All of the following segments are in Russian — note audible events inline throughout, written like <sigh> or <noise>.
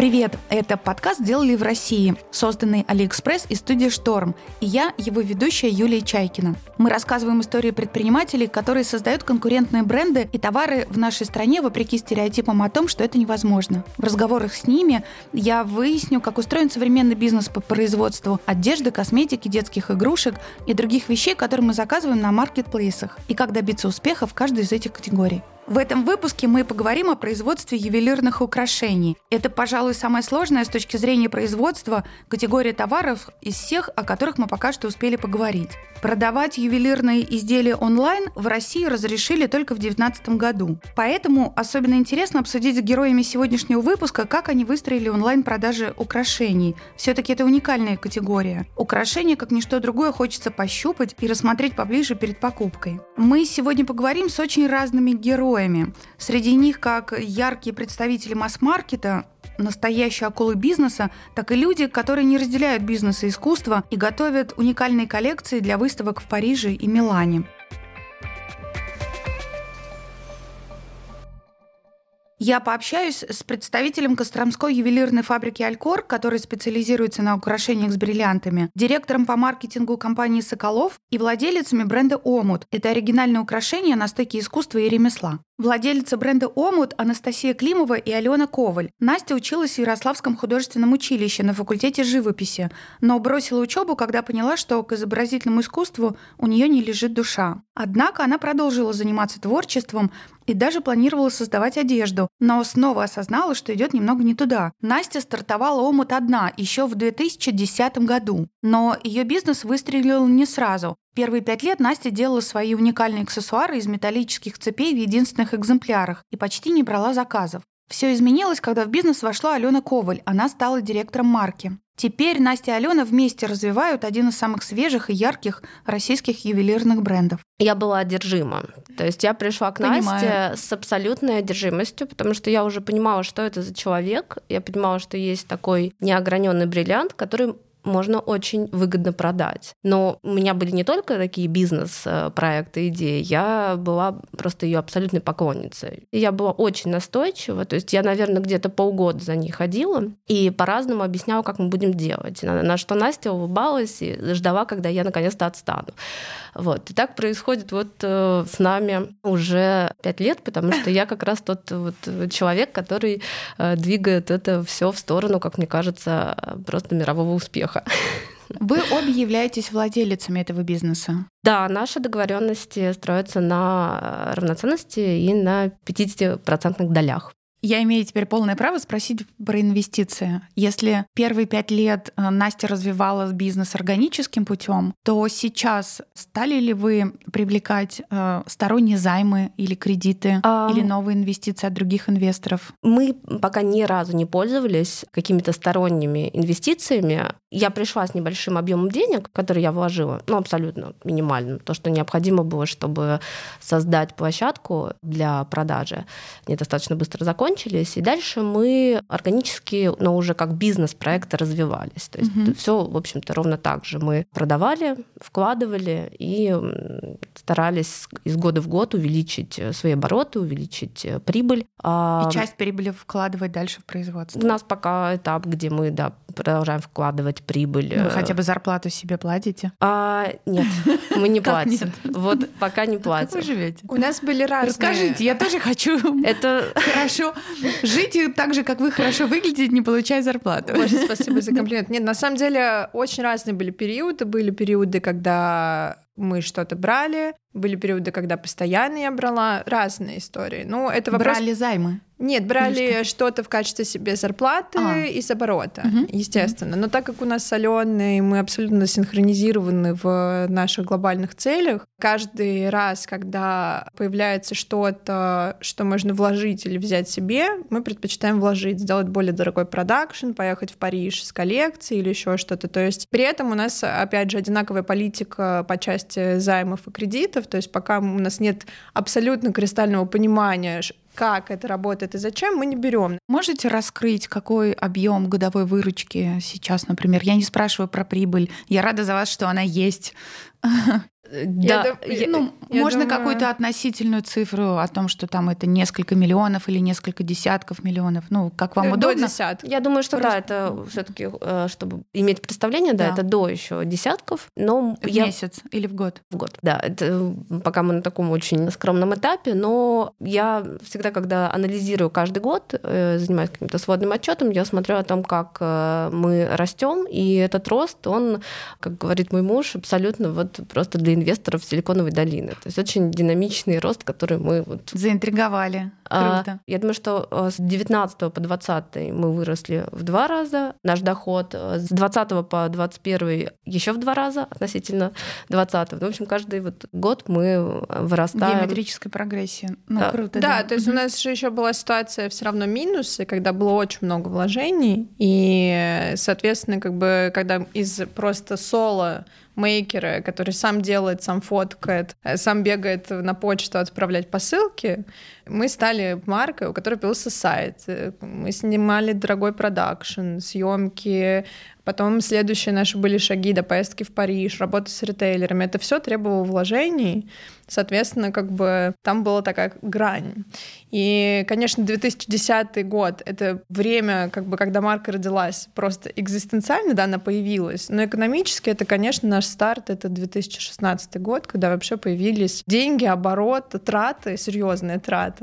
Привет! Это подкаст «Сделали в России», созданный Алиэкспресс и студией «Шторм». И я, его ведущая Юлия Чайкина. Мы рассказываем истории предпринимателей, которые создают конкурентные бренды и товары в нашей стране вопреки стереотипам о том, что это невозможно. В разговорах с ними я выясню, как устроен современный бизнес по производству одежды, косметики, детских игрушек и других вещей, которые мы заказываем на маркетплейсах, и как добиться успеха в каждой из этих категорий. В этом выпуске мы поговорим о производстве ювелирных украшений. Это, пожалуй, самая сложная с точки зрения производства категория товаров из всех, о которых мы пока что успели поговорить. Продавать ювелирные изделия онлайн в России разрешили только в 2019 году. Поэтому особенно интересно обсудить с героями сегодняшнего выпуска, как они выстроили онлайн-продажи украшений. Все-таки это уникальная категория. Украшения, как ничто другое, хочется пощупать и рассмотреть поближе перед покупкой. Мы сегодня поговорим с очень разными героями. Среди них как яркие представители масс-маркета, настоящие акулы бизнеса, так и люди, которые не разделяют бизнес и искусство и готовят уникальные коллекции для выставок в Париже и Милане. Я пообщаюсь с представителем Костромской ювелирной фабрики «Алькор», который специализируется на украшениях с бриллиантами, директором по маркетингу компании «Соколов» и владелицами бренда «Омут». Это оригинальное украшение на стыке искусства и ремесла. Владелица бренда «Омут» Анастасия Климова и Алена Коваль. Настя училась в Ярославском художественном училище на факультете живописи, но бросила учебу, когда поняла, что к изобразительному искусству у нее не лежит душа. Однако она продолжила заниматься творчеством и даже планировала создавать одежду, но снова осознала, что идет немного не туда. Настя стартовала «Омут» одна еще в 2010 году, но ее бизнес выстрелил не сразу. Первые пять лет Настя делала свои уникальные аксессуары из металлических цепей в единственных экземплярах и почти не брала заказов. Все изменилось, когда в бизнес вошла Алена Коваль. Она стала директором марки. Теперь Настя и Алена вместе развивают один из самых свежих и ярких российских ювелирных брендов. Я была одержима. То есть я пришла к Понимаю. Насте с абсолютной одержимостью, потому что я уже понимала, что это за человек. Я понимала, что есть такой неограненный бриллиант, который можно очень выгодно продать. Но у меня были не только такие бизнес-проекты, идеи, я была просто ее абсолютной поклонницей. Я была очень настойчива, то есть я, наверное, где-то полгода за ней ходила и по-разному объясняла, как мы будем делать. На, на что Настя улыбалась и ждала, когда я наконец-то отстану. Вот. И так происходит вот э, с нами уже пять лет, потому что я как раз тот вот человек, который э, двигает это все в сторону, как мне кажется, просто мирового успеха. Вы обе являетесь владелицами этого бизнеса. Да, наши договоренности строятся на равноценности и на 50% долях. Я имею теперь полное право спросить про инвестиции. Если первые пять лет э, Настя развивала бизнес органическим путем, то сейчас стали ли вы привлекать э, сторонние займы или кредиты а... или новые инвестиции от других инвесторов? Мы пока ни разу не пользовались какими-то сторонними инвестициями. Я пришла с небольшим объемом денег, который я вложила, ну абсолютно минимальным, то, что необходимо было, чтобы создать площадку для продажи. Они достаточно быстро закончились закончились, и дальше мы органически, но уже как бизнес-проекты развивались. То есть угу. все, в общем-то, ровно так же. Мы продавали, вкладывали и старались из года в год увеличить э, свои обороты, увеличить э, прибыль. А и часть прибыли вкладывать дальше в производство. У нас пока этап, где мы да, продолжаем вкладывать прибыль. Вы хотя бы зарплату себе платите? А, нет, мы не <laughs> платим. Вот пока не платим. Как вы живете? У нас были разные... Расскажите, я тоже хочу это хорошо жить так же, как вы хорошо выглядите, не получая зарплату. Боже, спасибо за комплимент. Нет, на самом деле очень разные были периоды. Были периоды, когда мы что-то брали, были периоды, когда постоянно я брала разные истории. Ну, это вопрос... Брали займы? Нет, брали что-то в качестве себе зарплаты а. из оборота, угу. естественно. Но так как у нас соленые, мы абсолютно синхронизированы в наших глобальных целях, каждый раз, когда появляется что-то, что можно вложить или взять себе, мы предпочитаем вложить, сделать более дорогой продакшн, поехать в Париж с коллекцией или еще что-то. То есть при этом у нас, опять же, одинаковая политика по части займов и кредитов, то есть пока у нас нет абсолютно кристального понимания, как это работает и зачем, мы не берем. Можете раскрыть, какой объем годовой выручки сейчас, например? Я не спрашиваю про прибыль. Я рада за вас, что она есть. <laughs> Да, я, я, ну, я можно думаю... какую-то относительную цифру о том, что там это несколько миллионов или несколько десятков миллионов, ну, как вам до удобно. Десяток. Я думаю, что Просто... да, это все таки э, чтобы иметь представление, да, да, это до еще десятков, но в я... месяц или в год? В год, да. Это пока мы на таком очень скромном этапе, но я всегда, когда анализирую каждый год, э, занимаюсь каким-то сводным отчетом, я смотрю о том, как э, мы растем, и этот рост, он, как говорит мой муж, абсолютно вот просто для инвесторов Силиконовой долины. То есть очень динамичный рост, который мы вот... Заинтриговали. А, Круто. А, я думаю, что э, с 19 по 20 мы выросли в два раза, наш доход, с 20 по 21 еще в два раза относительно 20 ну, В общем, каждый вот год мы вырастаем. Геометрическая прогрессия. Ну, да. круто. Да, да, то есть у нас же еще была ситуация все равно минусы, когда было очень много вложений, и, соответственно, как бы, когда из просто соло мейкера, который сам делает, сам фоткает, э, сам бегает на почту отправлять посылки, мы стали маркой, у которой появился сайт. Мы снимали дорогой продакшн, съемки, Потом следующие наши были шаги до поездки в Париж, работа с ритейлерами. Это все требовало вложений. Соответственно, как бы там была такая грань. И, конечно, 2010 год — это время, как бы, когда марка родилась, просто экзистенциально, да, она появилась. Но экономически это, конечно, наш старт — это 2016 год, когда вообще появились деньги, оборот, траты, серьезные траты.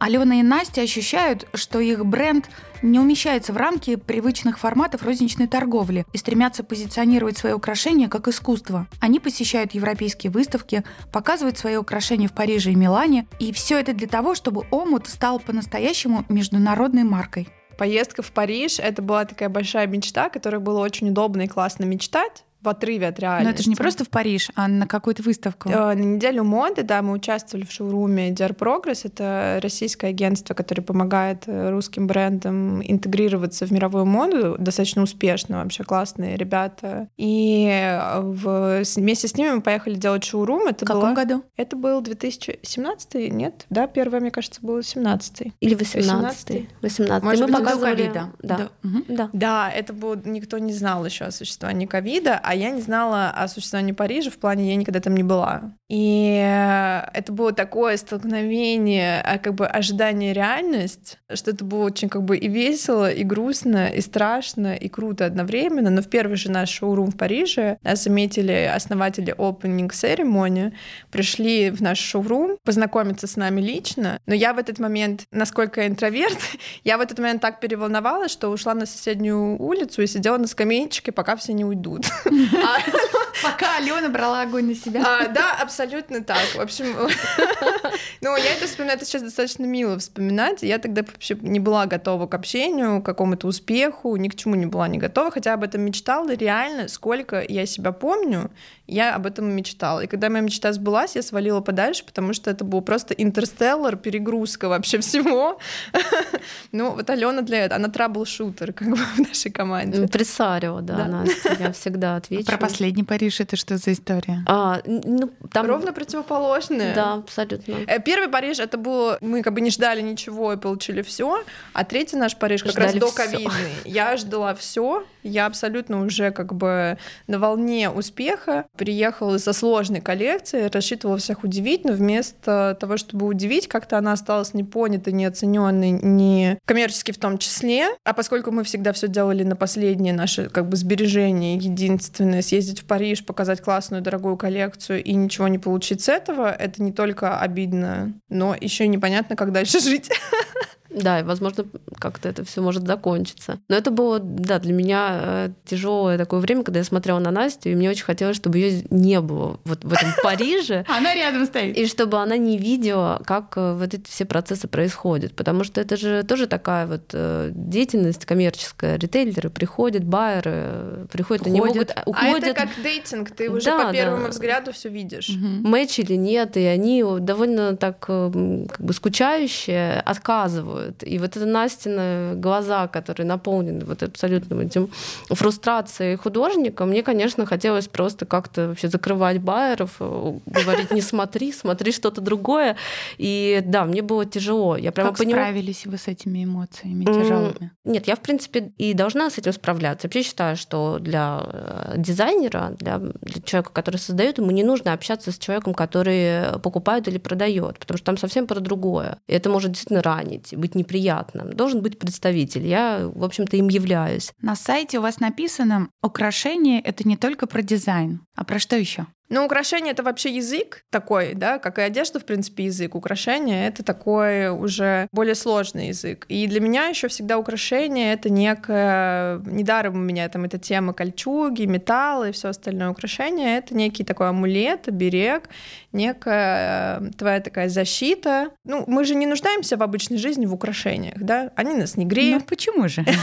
Алена и Настя ощущают, что их бренд не умещается в рамки привычных форматов розничной торговли и стремятся позиционировать свои украшения как искусство. Они посещают европейские выставки, показывают свои украшения в Париже и Милане, и все это для того, чтобы Омут стал по-настоящему международной маркой. Поездка в Париж — это была такая большая мечта, которая было очень удобно и классно мечтать, в отрыве от реальности. Но это же не просто в Париж, а на какую-то выставку. Э, на неделю моды, да, мы участвовали в шоуруме Dear Progress. Это российское агентство, которое помогает э, русским брендам интегрироваться в мировую моду достаточно успешно, вообще классные ребята. И э, в... вместе с ними мы поехали делать шоурум. Это в каком было... году? Это был 2017 нет? Да, первое, мне кажется, было 17 Или 18 18 Может мы быть, показывали... ковида. Да. Да. Угу. да. Да, это было... Никто не знал еще о существовании ковида, а я не знала о существовании Парижа, в плане я никогда там не была. И э, это было такое столкновение, а как бы ожидание реальность, что это было очень как бы и весело, и грустно, и страшно, и круто одновременно. Но в первый же наш шоурум в Париже нас заметили основатели Opening Ceremony, пришли в наш шоурум познакомиться с нами лично. Но я в этот момент, насколько я интроверт, <laughs> я в этот момент так переволновалась, что ушла на соседнюю улицу и сидела на скамеечке, пока все не уйдут. <laughs> А <laughs> Пока Алена брала огонь на себя. А, да, абсолютно так. В общем, <laughs> ну, я это вспоминаю, это сейчас достаточно мило вспоминать. Я тогда вообще не была готова к общению, к какому-то успеху, ни к чему не была не готова, хотя об этом мечтала. Реально, сколько я себя помню, я об этом мечтала. И когда моя мечта сбылась, я свалила подальше, потому что это был просто интерстеллар, перегрузка вообще всего. <laughs> Ну, вот Алена для этого, она трабл-шутер как бы <laughs> в нашей команде. Импресарио, да, Настя, я всегда отвечу. Про последний Париж это что за история? А, ну, там... Ровно противоположное. Да, абсолютно. Э, первый Париж это было, мы как бы не ждали ничего и получили все, а третий наш Париж как раз до ковидный. Я ждала все, я абсолютно уже как бы на волне успеха приехала со сложной коллекцией, рассчитывала всех удивить, но вместо того, чтобы удивить, как-то она осталась не понятой, не коммерчески в том числе. А поскольку мы всегда все делали на последние наши как бы сбережения, единственное, съездить в Париж, показать классную дорогую коллекцию и ничего не получить с этого, это не только обидно, но еще непонятно, как дальше жить. <laughs> Да, и, возможно, как-то это все может закончиться. Но это было, да, для меня э, тяжелое такое время, когда я смотрела на Настю, и мне очень хотелось, чтобы ее не было вот в этом Париже. <laughs> Она рядом стоит. И чтобы она не видела, как э, вот эти все процессы происходят. Потому что это же тоже такая вот э, деятельность коммерческая. Ритейлеры приходят, байеры приходят, они могут уходят. А это как дейтинг, ты уже по первому взгляду все видишь. Мэч или нет, и они довольно так как бы скучающие отказывают делают. И вот эта Настя Настины глаза, которые наполнены вот абсолютным этим фрустрацией художника, мне, конечно, хотелось просто как-то вообще закрывать байеров, э, говорить не смотри, смотри что-то другое. И да, мне было тяжело. Я прямо как понимаю... справились вы с этими эмоциями тяжелыми? Нет, я, в принципе, и должна с этим справляться. Вообще считаю, что для э, дизайнера, для, для человека, который создает, ему не нужно общаться с человеком, который покупает или продает, потому что там совсем про другое. И это может действительно ранить, быть неприятным. Должен быть представитель. Я, в общем-то, им являюсь. На сайте у вас написано, украшение — это не только про дизайн. А про что еще? Ну, украшение — это вообще язык такой, да, как и одежда, в принципе, язык. Украшение — это такой уже более сложный язык. И для меня еще всегда украшение — это некое... Недаром у меня там эта тема кольчуги, металлы и все остальное. Украшение — это некий такой амулет, оберег, некая э, твоя такая защита. Ну, мы же не нуждаемся в обычной жизни в украшениях, да? Они нас не греют. Ну, почему же? <laughs>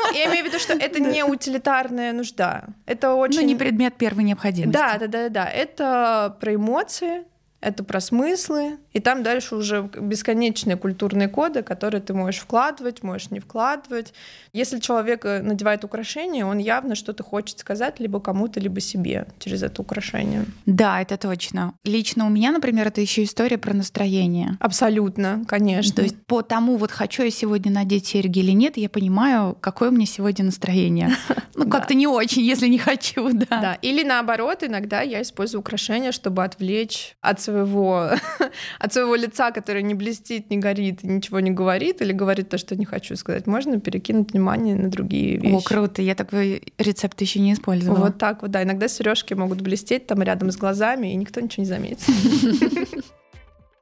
Ну, я имею в виду, что это не утилитарная нужда. Это очень... Ну, не предмет первой необходимости. Да, да, да, да это про эмоции, это про смыслы, и там дальше уже бесконечные культурные коды, которые ты можешь вкладывать, можешь не вкладывать. Если человек э, надевает украшение, он явно что-то хочет сказать либо кому-то, либо себе через это украшение. Да, это точно. Лично у меня, например, это еще история про настроение. Абсолютно, конечно. То есть по тому, вот хочу я сегодня надеть серьги или нет, я понимаю, какое у меня сегодня настроение. <laughs> Ну, как-то не очень, если не хочу, <laughs> да. Да, или наоборот, иногда я использую украшения, чтобы отвлечь от своего, <laughs> от своего лица, которое не блестит, не горит, ничего не говорит, или говорит то, что не хочу сказать, можно перекинуть внимание на другие вещи. О, круто, я такой рецепт еще не использовала. Вот так вот, да. Иногда сережки могут блестеть там рядом с глазами, и никто ничего не заметит. <laughs>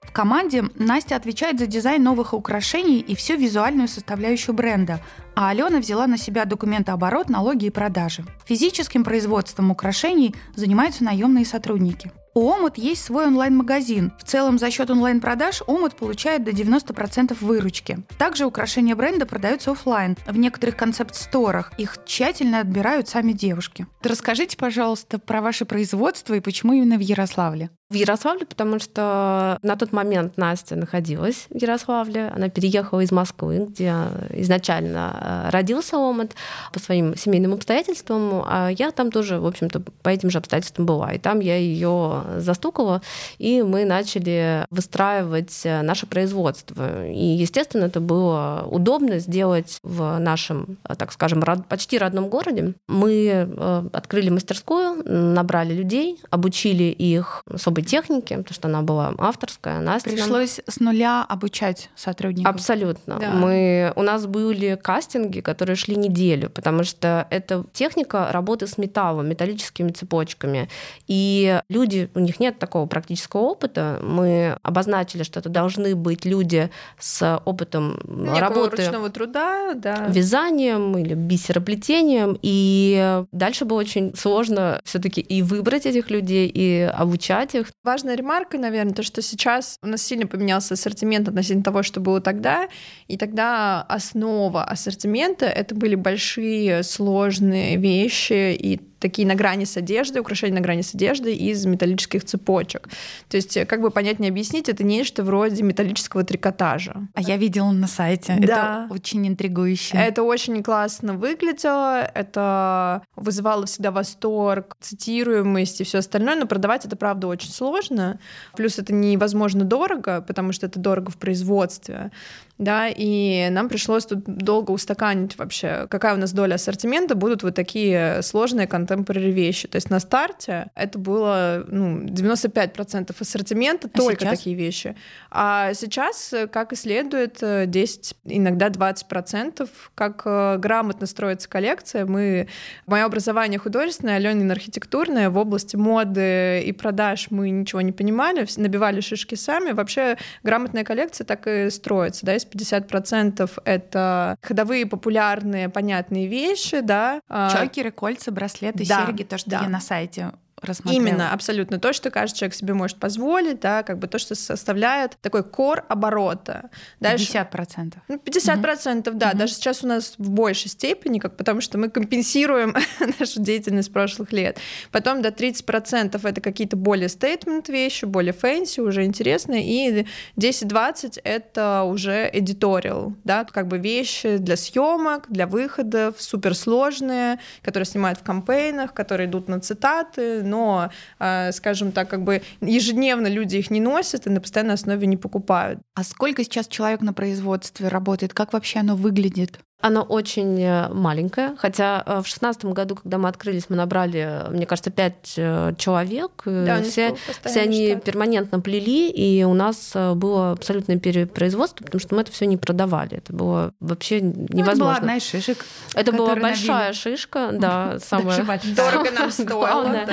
В команде Настя отвечает за дизайн новых украшений и всю визуальную составляющую бренда, а Алена взяла на себя документооборот, налоги и продажи. Физическим производством украшений занимаются наемные сотрудники. У Омут есть свой онлайн-магазин. В целом за счет онлайн-продаж Омут получает до 90% выручки. Также украшения бренда продаются офлайн в некоторых концепт-сторах. Их тщательно отбирают сами девушки. Расскажите, пожалуйста, про ваше производство и почему именно в Ярославле? В Ярославле, потому что на тот момент Настя находилась в Ярославле. Она переехала из Москвы, где изначально э, родился Омут по своим семейным обстоятельствам. А я там тоже, в общем-то, по этим же обстоятельствам была. И там я ее застукала, и мы начали выстраивать э, наше производство. И, естественно, это было удобно сделать в нашем, э, так скажем, почти родном городе. Мы открыли мастерскую, набрали людей, обучили их особо особой техники, потому что она была авторская. Настя Пришлось с нуля обучать сотрудников. Абсолютно. Да. Мы, у нас были кастинги, которые шли неделю, потому что это техника работы с металлом, металлическими цепочками. И люди, у них нет такого практического опыта. Мы обозначили, что это должны быть люди с опытом Некого работы ручного труда, да. вязанием или бисероплетением. И дальше было очень сложно все-таки и выбрать этих людей, и обучать их. Важная ремарка, наверное, то, что сейчас у нас сильно поменялся ассортимент относительно того, что было тогда, и тогда основа ассортимента — это были большие сложные вещи и такие на грани с одеждой, украшения на грани с одеждой из металлических цепочек. То есть, э, как бы понять не объяснить, это нечто вроде металлического трикотажа. А я видела на сайте. Да. Это очень интригующе. Это очень классно выглядело, это вызывало всегда восторг, цитируемость и все остальное, но продавать это, правда, очень сложно. Плюс это невозможно дорого, потому что это дорого в производстве да, и нам пришлось тут долго устаканить вообще, какая у нас доля ассортимента будут вот такие сложные контемпорари вещи. То есть на старте это было ну, 95% ассортимента, а только сейчас? такие вещи. А сейчас, как и следует, 10, иногда 20%, как э, грамотно строится коллекция. Мы, мое образование художественное, Аленин архитектурное, в области моды и продаж мы ничего не понимали, набивали шишки сами. Вообще грамотная коллекция так и строится, да, из 50% это ходовые, популярные, понятные вещи, да. А, Чокеры, кольца, браслеты, да, серьги, то, что да. я на сайте рассмотрела. Именно, абсолютно. То, что каждый человек себе может позволить, да, как бы то, что составляет такой core оборота. Дальше, 50%. Ну, 50%, процентов, угу. да. Угу. Даже сейчас у нас в большей степени, как, потому что мы компенсируем <laughs> нашу деятельность прошлых лет. Потом до 30% это какие-то более statement вещи, более fancy, уже интересные. И 10-20 это уже editorial, да, как бы вещи для съемок, для выходов, суперсложные, которые снимают в campaign ах, которые идут на цитаты, но, а, скажем так, как бы ежедневно люди их не носят и на постоянной основе не покупают. А сколько сейчас человек на производстве работает? Как вообще оно выглядит? Оно очень э, маленькое, хотя э, в шестнадцатом году, когда мы открылись, мы набрали, мне кажется, пять э, человек. Да, все, все они штат. перманентно плели, и у нас было абсолютное перепроизводство, потому что мы это все не продавали. Это было вообще невозможно. Ну, это была одна из шишек. Это была большая набили. шишка, <laughs> да, самая. Дорого нам <laughs> стоило.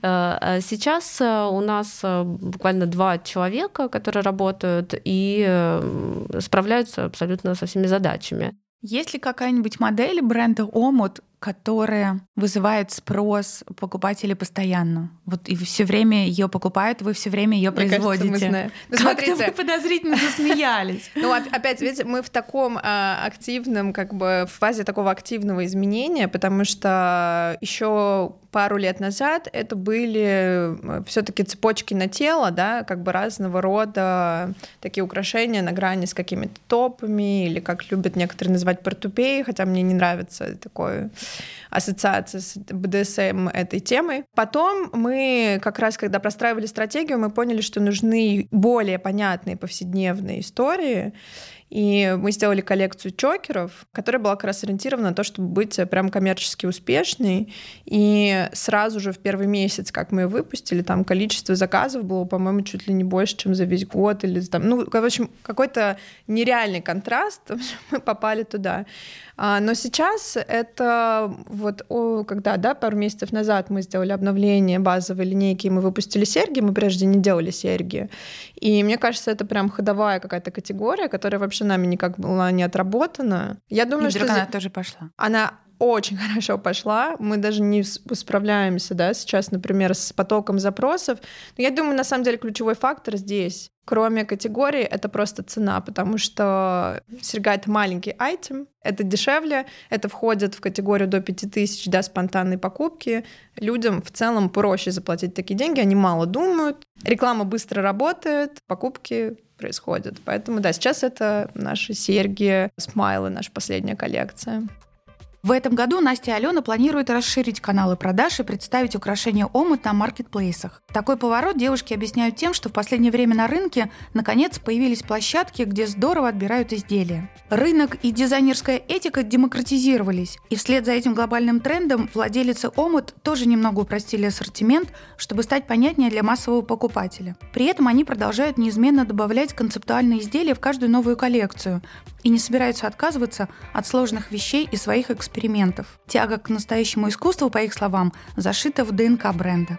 А сейчас у нас буквально два человека, которые работают и справляются абсолютно со всеми задачами. Есть ли какая-нибудь модель бренда Омут, которая вызывает спрос покупателей постоянно. Вот и все время ее покупают, вы все время ее производите. Кажется, мы знаем. Ну, смотрите, вы подозрительно засмеялись. Ну, опять, видите, мы в таком а, активном, как бы в фазе такого активного изменения, потому что еще пару лет назад это были э, все-таки цепочки на тело, да, как бы разного рода такие украшения на грани с какими-то топами, или как любят некоторые называть портупеи, хотя мне не нравится такое ассоциация с БДСМ этой темой. Потом мы как раз, когда простраивали стратегию, мы поняли, что нужны более понятные повседневные истории, и мы сделали коллекцию чокеров, которая была как раз ориентирована на то, чтобы быть прям коммерчески успешной. И сразу же в первый месяц, как мы ее выпустили, там количество заказов было, по-моему, чуть ли не больше, чем за весь год. Или там, ну, в общем, какой-то нереальный контраст. <laughs> мы попали туда. А, но сейчас это вот, о, когда, да, пару месяцев назад мы сделали обновление базовой линейки, мы выпустили серьги, мы прежде не делали серьги. И мне кажется, это прям ходовая какая-то категория, которая вообще нами никак была не отработана. Я думаю, и что... она тоже пошла. Она очень <laughs> хорошо пошла. Мы даже не справляемся, да, сейчас, например, с потоком запросов. Но я думаю, на самом деле ключевой фактор здесь, кроме категории, это просто цена, потому что серьга — это маленький айтем, это дешевле, это входит в категорию до 5000, да, спонтанной покупки. Людям в целом проще заплатить такие деньги, они мало думают, реклама быстро работает, покупки происходят. Поэтому, да, сейчас это наши серьги, смайлы, наша последняя коллекция. В этом году Настя и Алена планируют расширить каналы продаж и представить украшения омут на маркетплейсах. Такой поворот девушки объясняют тем, что в последнее время на рынке наконец появились площадки, где здорово отбирают изделия. Рынок и дизайнерская этика демократизировались, и вслед за этим глобальным трендом владелицы омут тоже немного упростили ассортимент, чтобы стать понятнее для массового покупателя. При этом они продолжают неизменно добавлять концептуальные изделия в каждую новую коллекцию и не собираются отказываться от сложных вещей и своих экспериментов экспериментов. Тяга к настоящему искусству, по их словам, зашита в ДНК бренда.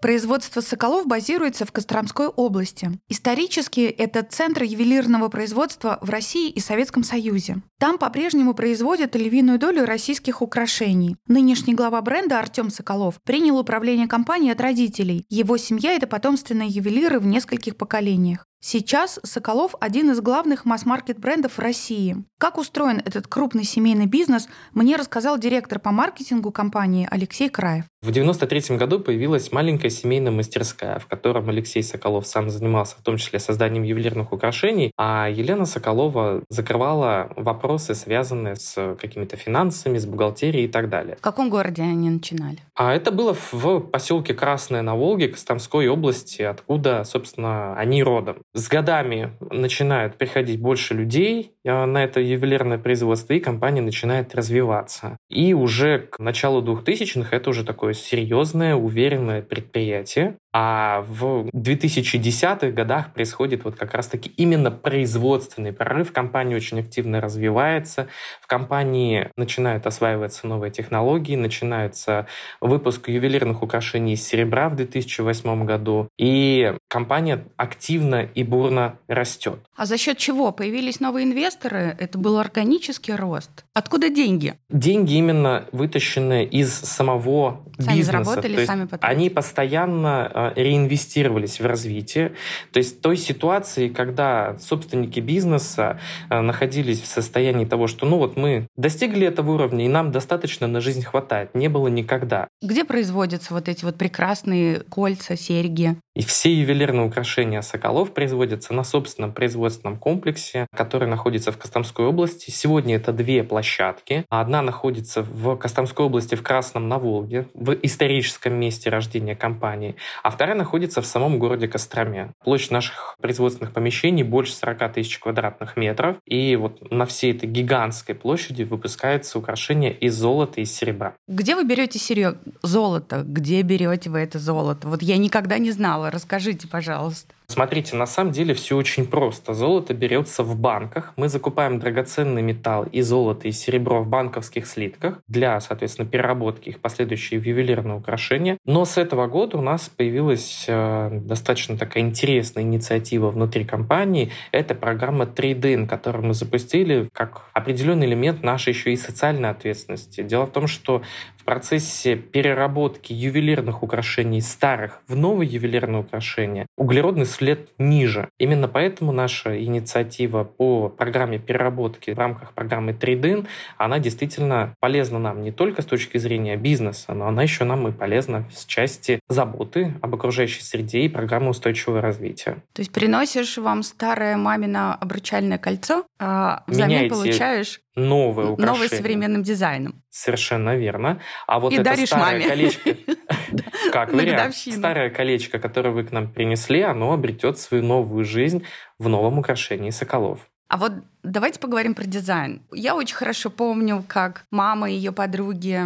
Производство соколов базируется в Костромской области. Исторически это центр ювелирного производства в России и Советском Союзе. Там по-прежнему производят львиную долю российских украшений. Нынешний глава бренда Артем Соколов принял управление компанией от родителей. Его семья – это потомственные ювелиры в нескольких поколениях. Сейчас Соколов – один из главных масс-маркет брендов России. Как устроен этот крупный семейный бизнес, мне рассказал директор по маркетингу компании Алексей Краев. В 1993 году появилась маленькая семейная мастерская, в котором Алексей Соколов сам занимался в том числе созданием ювелирных украшений, а Елена Соколова закрывала вопросы, связанные с какими-то финансами, с бухгалтерией и так далее. В каком городе они начинали? А это было в поселке Красное на Волге, Костромской области, откуда, собственно, они родом. С годами начинают приходить больше людей э, на это ювелирное производство, и компания начинает развиваться. И уже к началу 2000-х это уже такое серьезное, уверенное предприятие. А в 2010-х годах происходит вот как раз-таки именно производственный прорыв. Компания очень активно развивается. В компании начинают осваиваться новые технологии, начинается выпуск ювелирных украшений из серебра в 2008 году. И компания активно и бурно растет. А за счет чего? Появились новые инвесторы? Это был органический рост? Откуда деньги? Деньги именно вытащены из самого сами бизнеса. Заработали, То есть сами потратили. они постоянно э, реинвестировались в развитие. То есть той ситуации, когда собственники бизнеса э, находились в состоянии того, что ну вот мы достигли этого уровня, и нам достаточно на жизнь хватает, не было никогда. Где производятся вот эти вот прекрасные кольца, серьги? И все ювелирные украшения Соколов производятся на собственном производственном комплексе, который находится в Костомской области. Сегодня это две площадки. Одна находится в Костомской области в Красном на Волге, в историческом месте рождения компании, а вторая находится в самом городе Костроме. Площадь наших производственных помещений больше 40 тысяч квадратных метров. И вот на всей этой гигантской площади выпускаются украшения из золота и серебра. Где вы берете серьё... золото? Где берете вы это золото? Вот я никогда не знала. Расскажите, пожалуйста. Смотрите, на самом деле все очень просто. Золото берется в банках. Мы закупаем драгоценный металл и золото, и серебро в банковских слитках для, соответственно, переработки их последующие в ювелирные украшения. Но с этого года у нас появилась э, достаточно такая интересная инициатива внутри компании. Это программа Trade-in, которую мы запустили как определенный элемент нашей еще и социальной ответственности. Дело в том, что процессе переработки ювелирных украшений старых в новые ювелирные украшения углеродный лет ниже. Именно поэтому наша инициатива по программе переработки в рамках программы 3DIN, она действительно полезна нам не только с точки зрения бизнеса, но она еще нам и полезна с части заботы об окружающей среде и программы устойчивого развития. То есть приносишь вам старое мамино обручальное кольцо, а взамен Меняете получаешь новое украшение. Новый современным дизайном. Совершенно верно. А вот И это даришь старое маме. колечко, <laughs> как вариант, старое колечко, которое вы к нам принесли, оно обретет свою новую жизнь в новом украшении соколов. А вот давайте поговорим про дизайн. Я очень хорошо помню, как мама и ее подруги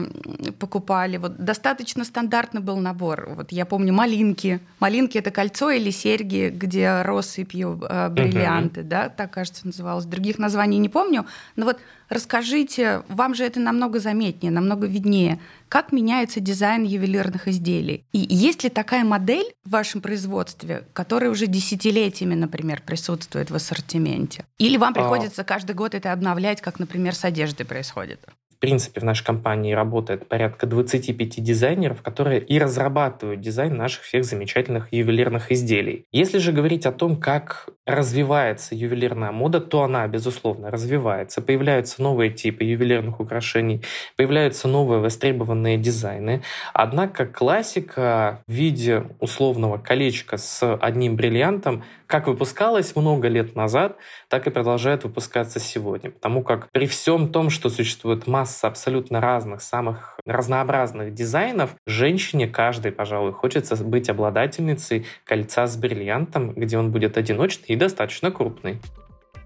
покупали. Вот достаточно стандартный был набор. Вот я помню малинки. Малинки это кольцо или серьги, где россыпью э, бриллианты, да, так кажется называлось. Других названий не помню. Но вот расскажите, вам же это намного заметнее, намного виднее. Как меняется дизайн ювелирных изделий? И есть ли такая модель в вашем производстве, которая уже десятилетиями, например, присутствует в ассортименте? Или вам А. приходится каждый год это обновлять, как, например, с одеждой происходит? Принципе, в нашей компании работает порядка 25 дизайнеров, которые и разрабатывают дизайн наших всех замечательных ювелирных изделий. Если же говорить о том, как развивается ювелирная мода, то она, безусловно, развивается. Появляются новые типы ювелирных украшений, появляются новые востребованные дизайны. Однако классика в виде условного колечка с одним бриллиантом как выпускалась много лет назад, так и продолжает выпускаться сегодня. Потому как при всем том, что существует масса абсолютно разных, самых разнообразных дизайнов, женщине каждой, пожалуй, хочется быть обладательницей кольца с бриллиантом, где он будет одиночный и достаточно крупный.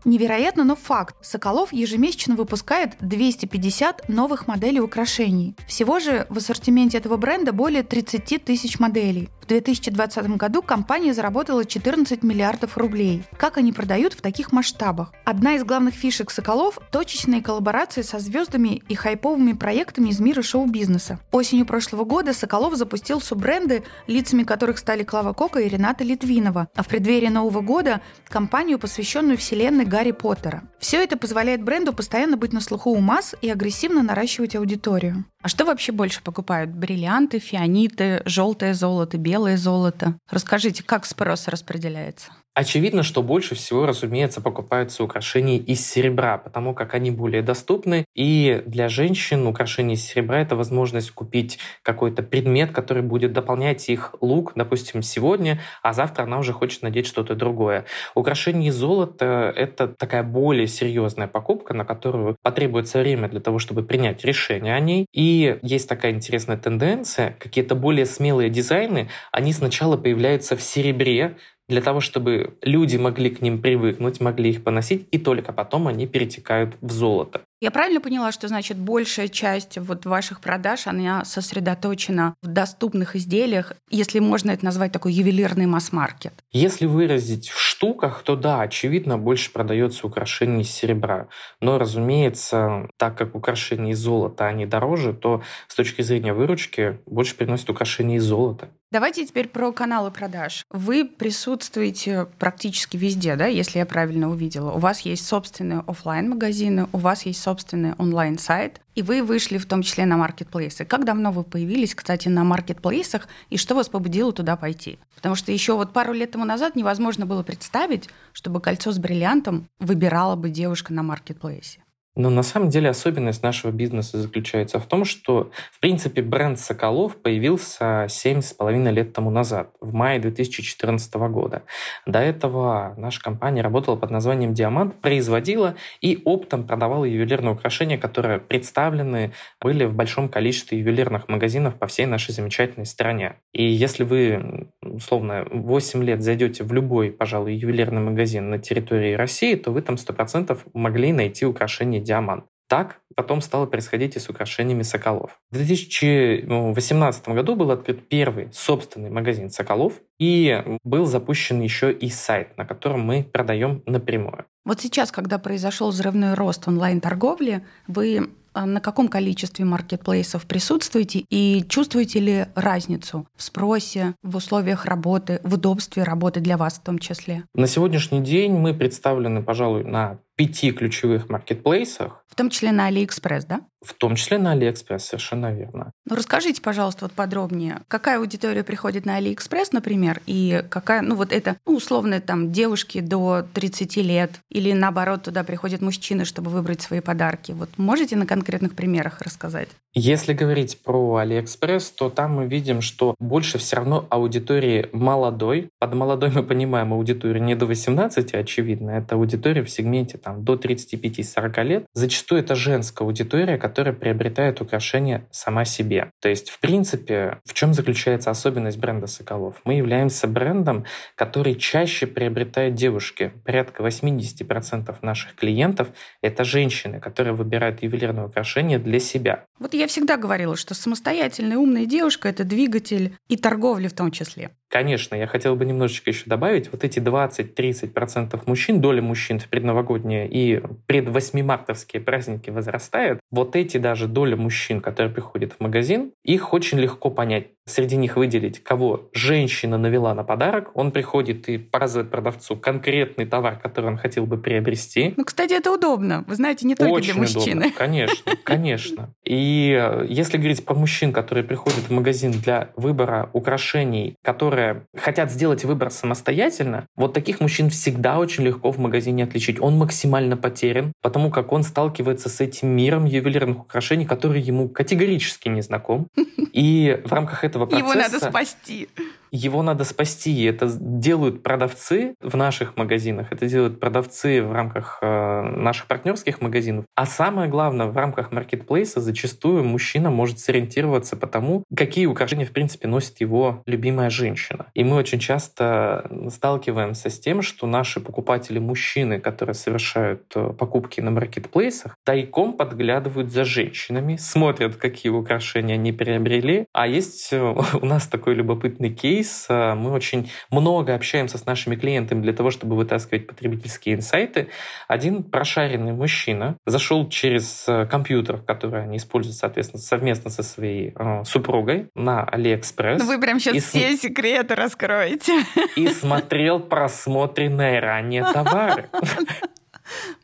Невероятно, но факт. Соколов ежемесячно выпускает 250 новых моделей украшений. Всего же в ассортименте этого бренда более 30 тысяч моделей. В 2020 году компания заработала 14 миллиардов рублей. Как они продают в таких масштабах? Одна из главных фишек Соколов – точечные коллаборации со звездами и хайповыми проектами из мира шоу-бизнеса. Осенью прошлого года Соколов запустил суббренды, лицами которых стали Клава Кока и Рената Литвинова. А в преддверии Нового года – компанию, посвященную вселенной Гарри Поттера. Все это позволяет бренду постоянно быть на слуху у масс и агрессивно наращивать аудиторию. А что вообще больше покупают? Бриллианты, фианиты, желтое золото, белое золото? Расскажите, как спрос распределяется? Очевидно, что больше всего, разумеется, покупаются украшения из серебра, потому как они более доступны. И для женщин украшения из серебра — это возможность купить какой-то предмет, который будет дополнять их лук, допустим, сегодня, а завтра она уже хочет надеть что-то другое. Украшение из золота — это такая более серьезная покупка, на которую потребуется время для того, чтобы принять решение о ней. И есть такая интересная тенденция, какие-то более смелые дизайны, они сначала появляются в серебре, для того, чтобы люди могли к ним привыкнуть, могли их поносить, и только потом они перетекают в золото. Я правильно поняла, что значит большая часть вот ваших продаж, она сосредоточена в доступных изделиях, если можно это назвать такой ювелирный масс-маркет? Если выразить в штуках, то да, очевидно, больше продается украшений из серебра. Но, разумеется, так как украшения из золота, они дороже, то с точки зрения выручки больше приносят украшения из золота. Давайте теперь про каналы продаж. Вы присутствуете практически везде, да, если я правильно увидела. У вас есть собственные офлайн магазины у вас есть собственный онлайн-сайт, и вы вышли в том числе на маркетплейсы. Как давно вы появились, кстати, на маркетплейсах, и что вас побудило туда пойти? Потому что еще вот пару лет тому назад невозможно было представить, чтобы кольцо с бриллиантом выбирала бы девушка на маркетплейсе. Но на самом деле особенность нашего бизнеса заключается в том, что, в принципе, бренд «Соколов» появился 7,5 лет тому назад, в мае 2014 года. До этого наша компания работала под названием «Диамант», производила и оптом продавала ювелирные украшения, которые представлены были в большом количестве ювелирных магазинов по всей нашей замечательной стране. И если вы, условно, 8 лет зайдете в любой, пожалуй, ювелирный магазин на территории России, то вы там 100% могли найти украшения диамант. Так потом стало происходить и с украшениями соколов. В 2018 году был открыт первый собственный магазин соколов, и был запущен еще и сайт, на котором мы продаем напрямую. Вот сейчас, когда произошел взрывной рост онлайн-торговли, вы а на каком количестве маркетплейсов присутствуете и чувствуете ли разницу в спросе, в условиях работы, в удобстве работы для вас в том числе? На сегодняшний день мы представлены, пожалуй, на пяти ключевых маркетплейсах. В том числе на AliExpress, да? В том числе на AliExpress, совершенно верно. Ну, расскажите, пожалуйста, вот подробнее, какая аудитория приходит на AliExpress, например, и какая, ну, вот это, ну, условно, там, девушки до 30 лет, или наоборот, туда приходят мужчины, чтобы выбрать свои подарки. Вот можете на конкретных примерах рассказать? Если говорить про AliExpress, то там мы видим, что больше все равно аудитории молодой. Под молодой мы понимаем аудиторию не до 18, очевидно, это аудитория в сегменте там, до 35-40 лет. Зачастую это женская аудитория, которая приобретает украшения сама себе. То есть, в принципе, в чем заключается особенность бренда Соколов? Мы являемся брендом, который чаще приобретает девушки. Порядка 80% наших клиентов — это женщины, которые выбирают ювелирные украшения для себя. Вот я всегда говорила, что самостоятельная умная девушка — это двигатель и торговли в том числе. Конечно, я хотел бы немножечко еще добавить, вот эти 20-30% мужчин, доля мужчин в предновогодние и предвосьмимартовские праздники возрастает, вот эти даже доля мужчин, которые приходят в магазин, их очень легко понять. Среди них выделить, кого женщина навела на подарок, он приходит и показывает продавцу конкретный товар, который он хотел бы приобрести. Ну, кстати, это удобно. Вы знаете, не только очень для мужчины. Удобно. <laughs> Конечно, конечно. И э, если говорить про мужчин, которые приходят в магазин для выбора украшений, которые хотят сделать выбор самостоятельно, вот таких мужчин всегда очень легко в магазине отличить. Он максимально потерян, потому как он сталкивается с этим миром ювелирных украшений, который ему категорически не знаком. <laughs> И в рамках этого процесса... Его надо спасти его надо спасти. Это делают продавцы в наших магазинах, это делают продавцы в рамках э, наших партнерских магазинов. А самое главное, в рамках маркетплейса зачастую мужчина может сориентироваться по тому, какие украшения, в принципе, носит его любимая женщина. И мы очень часто сталкиваемся с тем, что наши покупатели-мужчины, которые совершают э, покупки на маркетплейсах, тайком подглядывают за женщинами, смотрят, какие украшения они приобрели. А есть э, <laughs> у нас такой любопытный кейс, кейс. Э, мы очень много общаемся с нашими клиентами для того, чтобы вытаскивать потребительские инсайты. Один прошаренный мужчина зашел через э, компьютер, который они используют, соответственно, совместно со своей э, супругой на Алиэкспресс. Ну вы прям сейчас все см... секреты раскроете. И смотрел просмотренные ранее товары.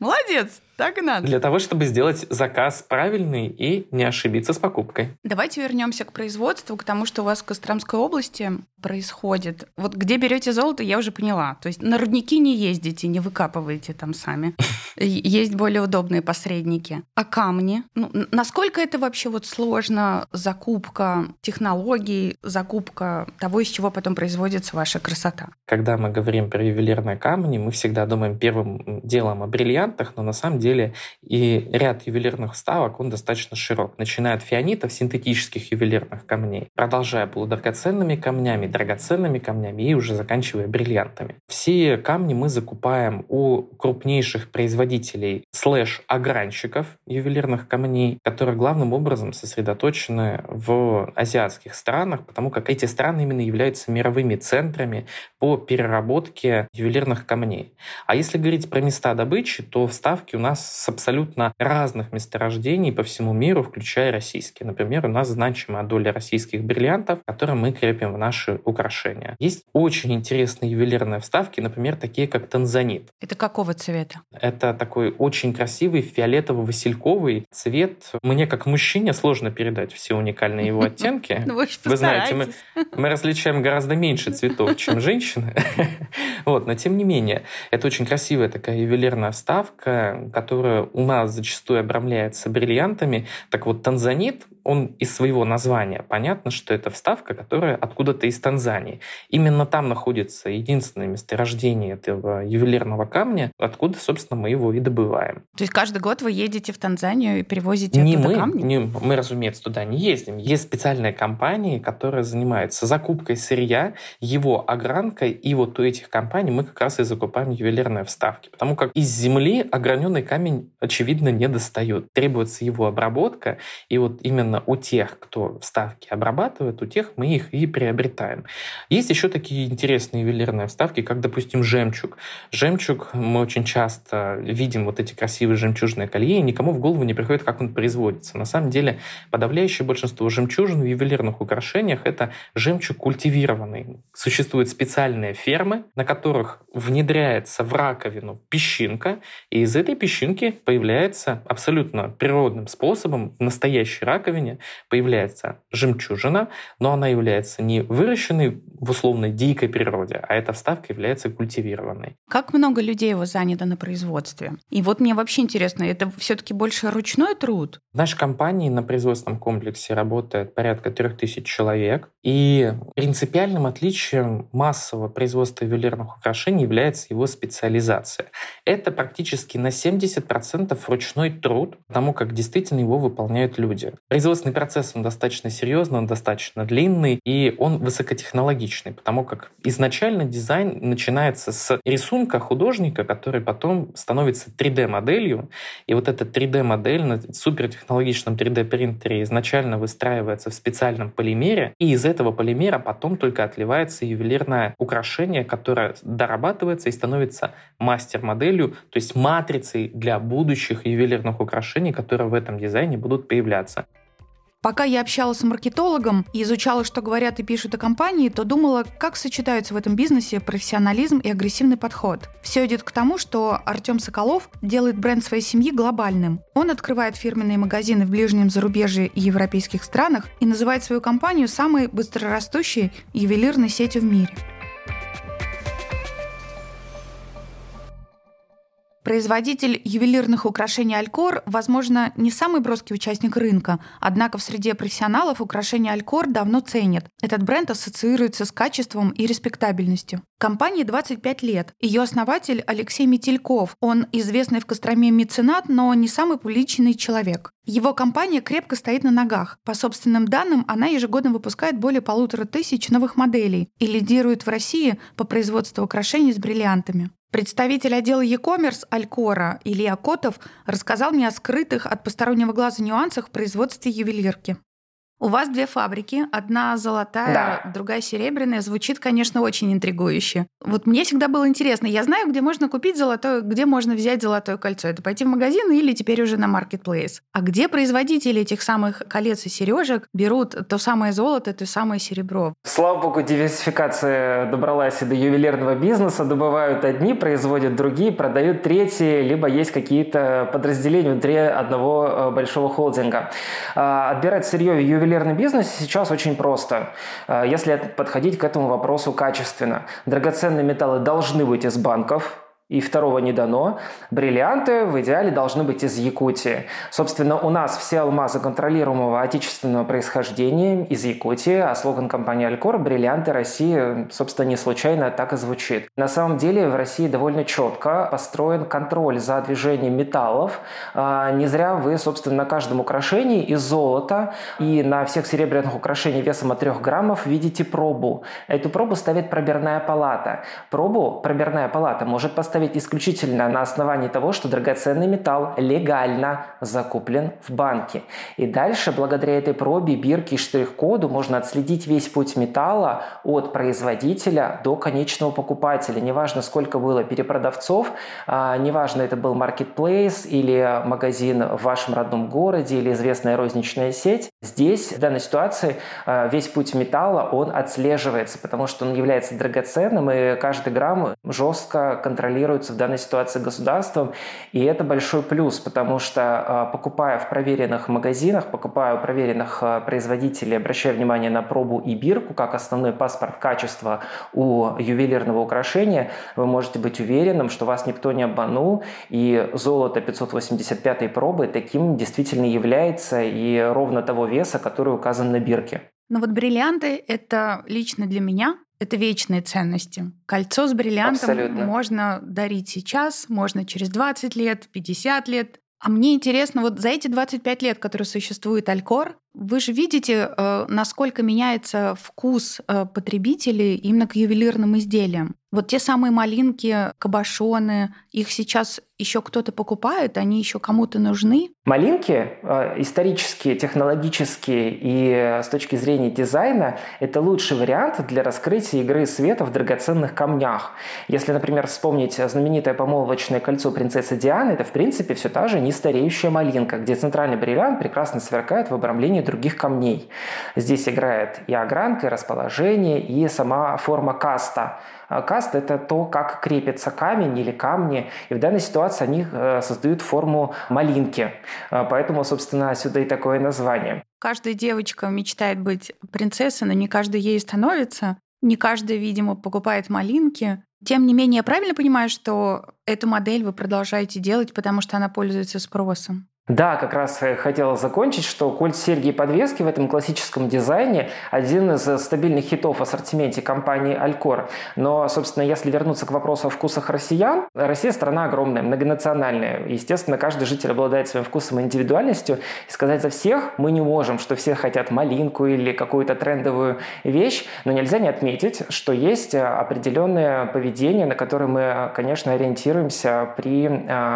Молодец, так и надо. Для того, чтобы сделать заказ правильный и не ошибиться с покупкой. Давайте вернемся к производству, к тому, что у вас в Костромской области происходит. Вот где берете золото, я уже поняла. То есть на рудники не ездите, не выкапываете там сами. <laughs> Есть более удобные посредники. А камни? Ну, насколько это вообще вот сложно закупка технологий, закупка того, из чего потом производится ваша красота? Когда мы говорим про ювелирные камни, мы всегда думаем первым делом о бриллиантах, но на самом деле и ряд ювелирных вставок, он достаточно широк. Начиная от фианитов, синтетических ювелирных камней, продолжая полудрагоценными камнями, драгоценными камнями и уже заканчивая бриллиантами. Все камни мы закупаем у крупнейших производителей слэш-огранщиков ювелирных камней, которые главным образом сосредоточены в азиатских странах, потому как эти страны именно являются мировыми центрами по переработке ювелирных камней. А если говорить про места добычи, то вставки у нас с абсолютно разных месторождений по всему миру, включая российские. Например, у нас значимая доля российских бриллиантов, которые мы крепим в наши украшения. Есть очень интересные ювелирные вставки, например, такие как танзанит. Это какого цвета? Это такой очень красивый фиолетово-васильковый цвет. Мне, как мужчине, сложно передать все уникальные его <laughs> оттенки. Ну, вы знаете, <laughs> мы различаем гораздо меньше цветов, чем женщины. <laughs> вот, но тем не менее, это очень красивая такая ювелирная вставка, которая у нас зачастую обрамляется бриллиантами. Так вот, танзанит, он из своего названия. Понятно, что это вставка, которая откуда-то из Танзании. Именно там находится единственное месторождение этого ювелирного камня, откуда, собственно, мы его и добываем. То есть каждый год вы едете в Танзанию и привозите не мы, камни? Не, мы, разумеется, туда не ездим. Есть специальные компании, которые занимаются закупкой сырья, его огранкой, и вот у этих компаний мы как раз и закупаем ювелирные вставки. Потому как из земли ограненный камень, очевидно, не достает. Требуется его обработка, и вот именно у тех, кто вставки обрабатывает, у тех мы их и приобретаем. Есть еще такие интересные ювелирные вставки, как, допустим, жемчуг. Жемчуг мы очень часто видим вот эти красивые жемчужные колье, и никому в голову не приходит, как он производится. На самом деле, подавляющее большинство жемчужин в ювелирных украшениях — это жемчуг культивированный. Существуют специальные фермы, на которых внедряется в раковину песчинка, и из этой песчинки появляется абсолютно природным способом в настоящей раковине появляется жемчужина, но она является не выращенной в условной дикой природе, а эта вставка является культивированной. Как много людей его занято на производстве? И вот мне вообще интересно, это все-таки больше ручной труд? В нашей компании на производственном комплексе работает порядка 3000 человек, и принципиальным отличием массового производства ювелирных украшений является его специализация. Это практически на 70% ручной труд, потому как действительно его выполняют люди. Производственный процесс он достаточно серьезный, он достаточно длинный, и он высокотехнологичный, потому как изначально дизайн начинается с рисунка художника, который потом становится 3D-моделью, и вот эта 3D-модель на супертехнологичном 3D-принтере изначально выстраивается в специальном полимере, и из этого полимера потом только отливается ювелирное украшение, которое дорабатывается и становится мастер-моделью, то есть матрицей для будущих ювелирных украшений, которые в этом дизайне будут появляться. Пока я общалась с маркетологом и изучала, что говорят и пишут о компании, то думала, как сочетаются в этом бизнесе профессионализм и агрессивный подход. Все идет к тому, что Артем Соколов делает бренд своей семьи глобальным. Он открывает фирменные магазины в ближнем зарубежье и европейских странах и называет свою компанию самой быстрорастущей ювелирной сетью в мире. Производитель ювелирных украшений Алькор, возможно, не самый броский участник рынка, однако в среде профессионалов украшения Алькор давно ценят. Этот бренд ассоциируется с качеством и респектабельностью. Компании 25 лет. Ее основатель Алексей Метельков. Он известный в Костроме меценат, но не самый публичный человек. Его компания крепко стоит на ногах. По собственным данным, она ежегодно выпускает более полутора тысяч новых моделей и лидирует в России по производству украшений с бриллиантами. Представитель отдела e-commerce Алькора Илья Котов рассказал мне о скрытых от постороннего глаза нюансах в производстве ювелирки. У вас две фабрики, одна золотая, да. другая серебряная. Звучит, конечно, очень интригующе. Вот мне всегда было интересно. Я знаю, где можно купить золотое, где можно взять золотое кольцо. Это пойти в магазин или теперь уже на marketplace. А где производители этих самых колец и сережек берут то самое золото, то самое серебро? Слава богу, диверсификация добралась и до ювелирного бизнеса. Добывают одни, производят другие, продают третьи, либо есть какие-то подразделения внутри одного э, большого холдинга. А, отбирать сырье в ювелирном ювелирном бизнесе сейчас очень просто, э, если подходить к этому вопросу качественно. Драгоценные металлы должны быть из банков, и второго не дано. Бриллианты в идеале должны быть из Якутии. Собственно, у нас все алмазы контролируемого отечественного происхождения из Якутии, а слоган компании «Алькор» «Бриллианты России», собственно, не случайно так и звучит. На самом деле в России довольно четко построен контроль за движением металлов. А, не зря вы, собственно, на каждом украшении из золота и на всех серебряных украшениях весом от 3 граммов видите пробу. Эту пробу ставит пробирная палата. Пробу пробирная палата может поставить исключительно на основании того, что драгоценный металл легально закуплен в банке. И дальше, благодаря этой пробе, бирке и штрих-коду, можно отследить весь путь металла от производителя до конечного покупателя. Неважно, сколько было перепродавцов, а, неважно, это был маркетплейс или магазин в вашем родном городе или известная розничная сеть. Здесь, в данной ситуации, а, весь путь металла, он отслеживается, потому что он является драгоценным, и каждый грамм жестко контролируется в данной ситуации государством. И это большой плюс, потому что а, покупая в проверенных магазинах, покупая у проверенных производителей, обращая внимание на пробу и бирку, как основной паспорт качества у ювелирного украшения, вы можете быть уверенным, что вас никто не обманул, и золото 585 пробы таким действительно является и ровно того веса, который указан на бирке. Но вот бриллианты — это лично для меня это вечные ценности. Кольцо с бриллиантом Абсолютно. можно дарить сейчас, можно через 20 лет, 50 лет. А мне интересно, вот за эти 25 лет, которые существует Алькор, вы же видите, э, насколько меняется вкус э, потребителей именно к ювелирным изделиям. Вот те самые малинки, кабошоны, их сейчас еще кто-то покупает, они еще кому-то нужны? Малинки э, исторические, технологические и с точки зрения дизайна это лучший вариант для раскрытия игры света в драгоценных камнях. Если, например, вспомнить знаменитое помолвочное кольцо принцессы Дианы, это в принципе все та же нестареющая малинка, где центральный бриллиант прекрасно сверкает в обрамлении других камней. Здесь играет и огранка, и расположение, и сама форма каста. А каст – это то, как крепится камень или камни, и в данной ситуации они э, создают форму малинки. А, поэтому, собственно, отсюда и такое название. Каждая девочка мечтает быть принцессой, но не каждый ей становится. Не каждый, видимо, покупает малинки. Тем не менее, я правильно понимаю, что эту модель вы продолжаете делать, потому что она пользуется спросом? Да, как раз хотел закончить, что кольт серьги и подвески в этом классическом дизайне один из стабильных хитов в ассортименте компании Алькор. Но, собственно, если вернуться к вопросу о вкусах россиян, Россия страна огромная, многонациональная. Естественно, каждый житель обладает своим вкусом и индивидуальностью. И сказать за всех мы не можем, что все хотят малинку или какую-то трендовую вещь, но нельзя не отметить, что есть определенное поведение, на которое мы, конечно, ориентируемся при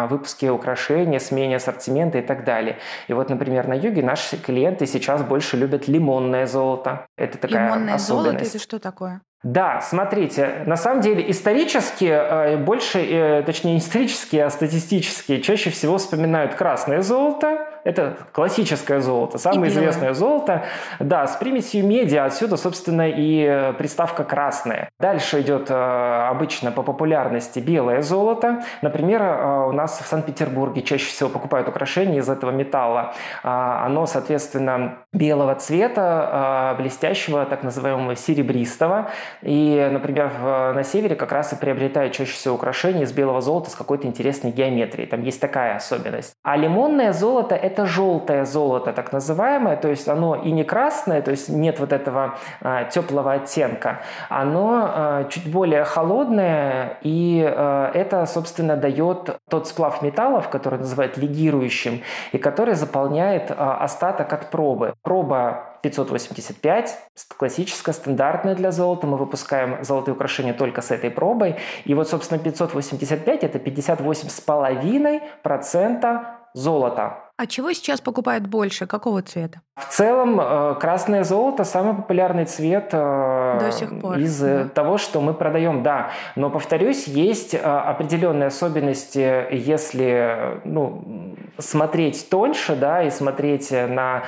выпуске украшений, смене ассортимента и так далее. И вот, например, на юге наши клиенты сейчас больше любят лимонное золото. Это такая лимонное особенность. золото это что такое? Да, смотрите, на самом деле исторически, э, больше, э, точнее не исторически, а статистически, чаще всего вспоминают красное золото, это классическое золото, самое известное золото, да, с примесью меди, отсюда, собственно, и э, приставка красное. Дальше идет обычно по популярности белое золото. Например, у нас в Санкт-Петербурге чаще всего покупают украшения из этого металла. А, оно, соответственно, белого цвета, блестящего, так называемого серебристого. И, например, на севере как раз и приобретают чаще всего украшения из белого золота с какой-то интересной геометрией. Там есть такая особенность. А лимонное золото – это желтое золото, так называемое, то есть оно и не красное, то есть нет вот этого а, теплого оттенка. Оно а, чуть более холодное, и а, это, собственно, дает тот сплав металлов, который называют легирующим, и который заполняет а, остаток от пробы. Проба 585, классическая, стандартная для золота. Мы выпускаем золотые украшения только с этой пробой. И вот, собственно, 585 – это 58,5% золота. А чего сейчас покупают больше? Какого цвета? В целом, э, красное золото самый популярный цвет э, До сих пор, из э, да. того, что мы продаем, да. Но, повторюсь, есть определенные особенности, если ну, смотреть тоньше, да, и смотреть на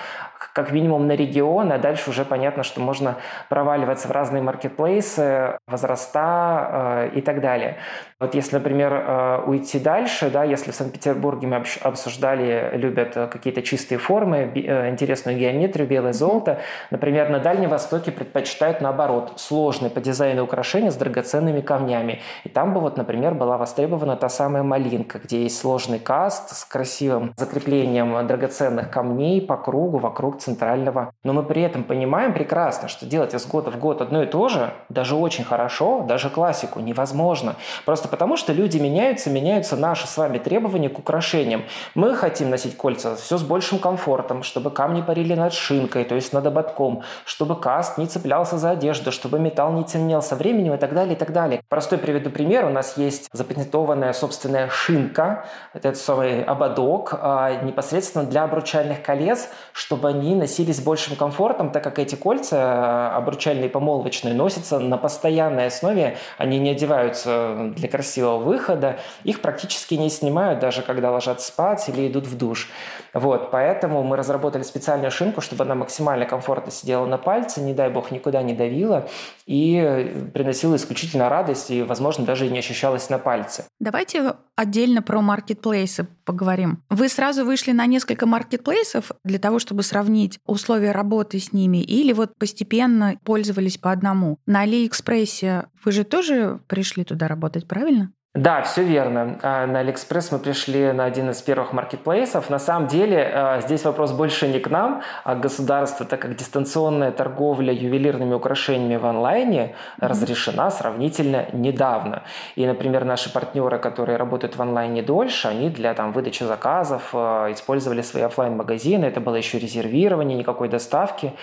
как минимум на регион, а дальше уже понятно, что можно проваливаться в разные маркетплейсы, возраста э, и так далее. Вот если, например, э, уйти дальше, да, если в Санкт-Петербурге мы обсуждали, любят э, какие-то чистые формы, э, интересную геометрию, белое золото, например, на Дальнем Востоке предпочитают наоборот сложные по дизайну украшения с драгоценными камнями. И там бы вот, например, была востребована та самая малинка, где есть сложный каст с красивым закреплением драгоценных камней по кругу вокруг центрального. Но мы при этом понимаем прекрасно, что делать из года в год одно и то же, даже очень хорошо, даже классику невозможно. Просто потому, что люди меняются, меняются наши с вами требования к украшениям. Мы хотим носить кольца все с большим комфортом, чтобы камни парили над шинкой, то есть над ободком, чтобы каст не цеплялся за одежду, чтобы металл не темнел со временем и так далее, и так далее. Простой приведу пример. У нас есть запатентованная собственная шинка, это самый ободок, а, непосредственно для обручальных колец, чтобы они носились с большим комфортом, так как эти кольца а, обручальные помолвочные носятся на постоянной основе, они не одеваются для красивого выхода, их практически не снимают, даже когда ложатся спать или идут в душ. Вот, поэтому мы разработали специальную шинку, чтобы она максимально комфортно сидела на пальце, не дай бог никуда не давила и приносила исключительно радость и, возможно, даже и не ощущалась на пальце. Давайте отдельно про маркетплейсы поговорим. Вы сразу вышли на несколько маркетплейсов для того, чтобы сравнить условия работы с ними, или вот постепенно пользовались по одному? На Алиэкспрессе вы же тоже пришли туда работать, правильно? Да, все верно. А, на Алиэкспресс мы пришли на один из первых маркетплейсов. На самом деле а, здесь вопрос больше не к нам, а к государству, так как дистанционная торговля ювелирными украшениями в онлайне mm-hmm. разрешена сравнительно недавно. И, например, наши партнеры, которые работают в онлайне дольше, они для там, выдачи заказов а, использовали свои офлайн магазины Это было еще резервирование, никакой доставки.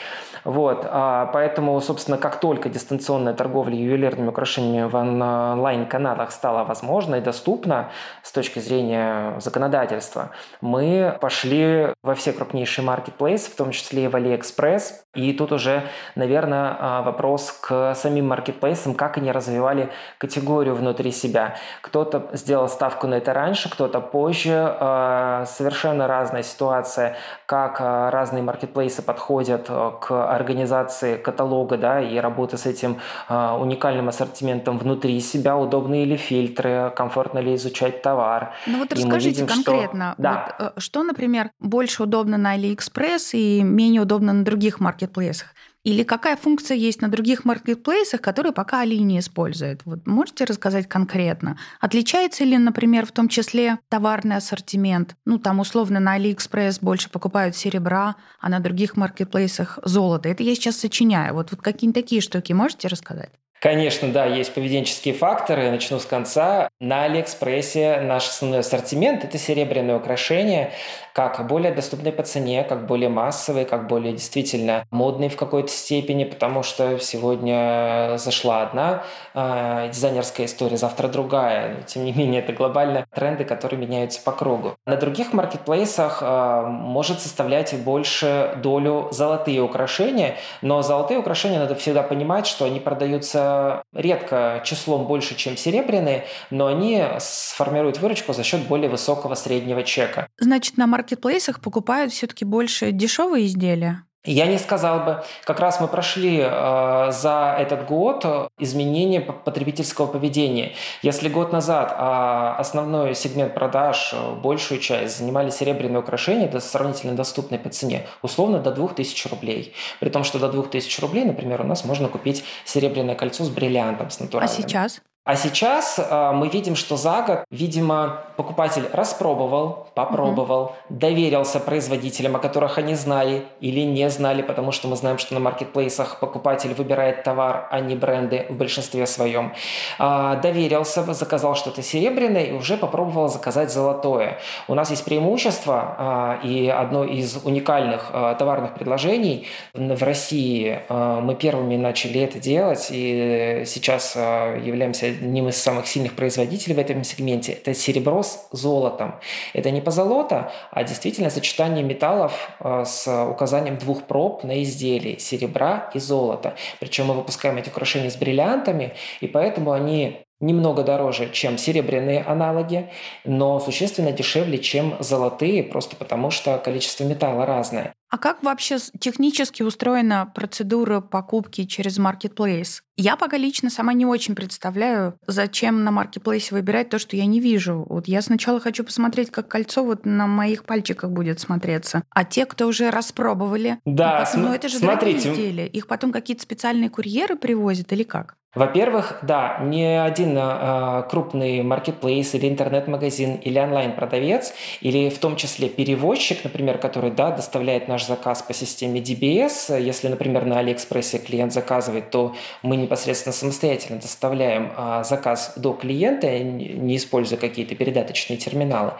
Вот. Поэтому, собственно, как только дистанционная торговля ювелирными украшениями в онлайн-каналах стала возможной, возможно и доступно с точки зрения законодательства, мы пошли во все крупнейшие маркетплейсы, в том числе и в AliExpress. И тут уже, наверное, а, вопрос к самим маркетплейсам, как они развивали категорию внутри себя. Кто-то сделал ставку на это раньше, кто-то позже. А, совершенно разная ситуация, как а, разные маркетплейсы подходят к организации каталога да, и работы с этим уникальным ассортиментом внутри себя, удобные ли фильтры, параметры, комфортно ли изучать товар. Ну вот расскажите видим, конкретно, что... Да. Вот, э, что, например, больше удобно на AliExpress и менее удобно на других маркетплейсах? Или какая функция есть на других маркетплейсах, которые пока Али не использует? Вот можете рассказать конкретно? Отличается ли, например, в том числе товарный ассортимент? Ну, там условно на AliExpress больше покупают серебра, а на других маркетплейсах золото. Это я сейчас сочиняю. Вот, вот какие-нибудь такие штуки можете рассказать? Конечно, да, есть поведенческие факторы. Начну с конца. На Алиэкспрессе наш основной ассортимент – это серебряные украшения, как более доступные по цене, как более массовые, как более действительно модные в какой-то степени, потому что сегодня зашла одна э, дизайнерская история, завтра другая. Но, тем не менее, это глобально тренды, которые меняются по кругу. На других маркетплейсах э, может составлять больше долю золотые украшения, но золотые украшения надо всегда понимать, что они продаются редко числом больше, чем серебряные, но они сформируют выручку за счет более высокого среднего чека. Значит, на маркетплейсах покупают все-таки больше дешевые изделия? Я не сказал бы. Как раз мы прошли э, за этот год изменение потребительского поведения. Если год назад э, основной сегмент продаж, э, большую часть занимали серебряные украшения, это сравнительно доступные по цене, условно до 2000 рублей. При том, что до 2000 рублей, например, у нас можно купить серебряное кольцо с бриллиантом, с натуральным. А сейчас? А сейчас э, мы видим, что за год, видимо, покупатель распробовал, попробовал, угу. доверился производителям, о которых они знали или не знали, потому что мы знаем, что на маркетплейсах покупатель выбирает товар, а не бренды в большинстве своем. Э, доверился, заказал что-то серебряное и уже попробовал заказать золотое. У нас есть преимущество э, и одно из уникальных э, товарных предложений в России. Э, мы первыми начали это делать и сейчас э, являемся одним из самых сильных производителей в этом сегменте. Это серебро с золотом. Это не позолота, а действительно сочетание металлов э, с указанием двух проб на изделии – серебра и золота. Причем мы выпускаем эти украшения с бриллиантами, и поэтому они немного дороже, чем серебряные аналоги, но существенно дешевле, чем золотые, просто потому что количество металла разное. А как вообще технически устроена процедура покупки через Marketplace? Я пока лично сама не очень представляю, зачем на Marketplace выбирать то, что я не вижу. Вот я сначала хочу посмотреть, как кольцо вот на моих пальчиках будет смотреться. А те, кто уже распробовали, да, потом, ну это же смотрите. изделия. Их потом какие-то специальные курьеры привозят или как? Во-первых, да, ни один э, крупный маркетплейс или интернет-магазин или онлайн-продавец, или в том числе перевозчик, например, который да, доставляет наш заказ по системе DBS, если, например, на Алиэкспрессе клиент заказывает, то мы непосредственно самостоятельно доставляем э, заказ до клиента, не используя какие-то передаточные терминалы,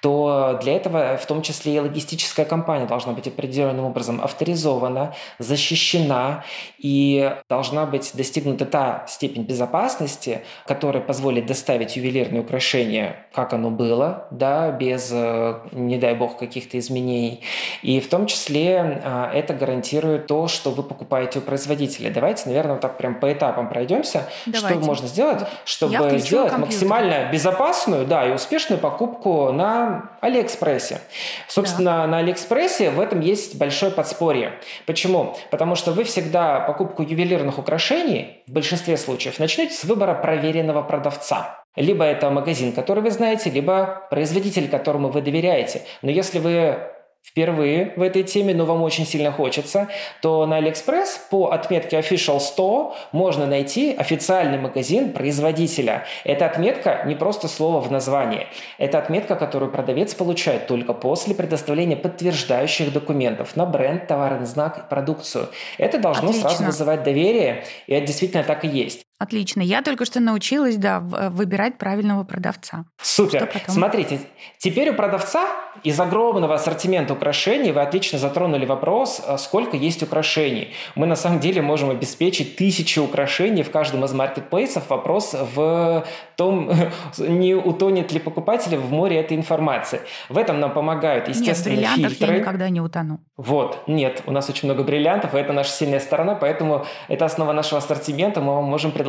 то для этого в том числе и логистическая компания должна быть определенным образом авторизована, защищена и должна быть достигнута та степень безопасности, которая позволит доставить ювелирное украшение, как оно было, да, без, э, не дай бог, каких-то изменений. И в том числе а, это гарантирует то, что вы покупаете у производителя. Давайте, наверное, вот так прям по этапам пройдемся, Давайте. что можно сделать, чтобы сделать компьютер. максимально безопасную, да, и успешную покупку на Алиэкспрессе. Собственно, да. на Алиэкспрессе в этом есть большое подспорье. Почему? Потому что вы всегда покупку ювелирных украшений в большинстве большинстве случаев начнете с выбора проверенного продавца. Либо это магазин, который вы знаете, либо производитель, которому вы доверяете. Но если вы впервые в этой теме, но вам очень сильно хочется, то на AliExpress по отметке Official Store можно найти официальный магазин производителя. Эта отметка не просто слово в названии. Это отметка, которую продавец получает только после предоставления подтверждающих документов на бренд, товарный знак и продукцию. Это должно Отлично. сразу вызывать доверие, и это действительно так и есть. Отлично. Я только что научилась, да, э, выбирать правильного продавца. Супер. Смотрите, теперь у продавца из огромного ассортимента украшений вы отлично затронули вопрос, а сколько есть украшений. Мы на самом деле можем обеспечить тысячи украшений в каждом из маркетплейсов. Вопрос в том, <laughs> не утонет ли покупатель в море этой информации. В этом нам помогают, естественно, нет, в фильтры. я никогда не утону. Вот, нет, у нас очень много бриллиантов, и это наша сильная сторона, поэтому это основа нашего ассортимента. Мы вам можем предложить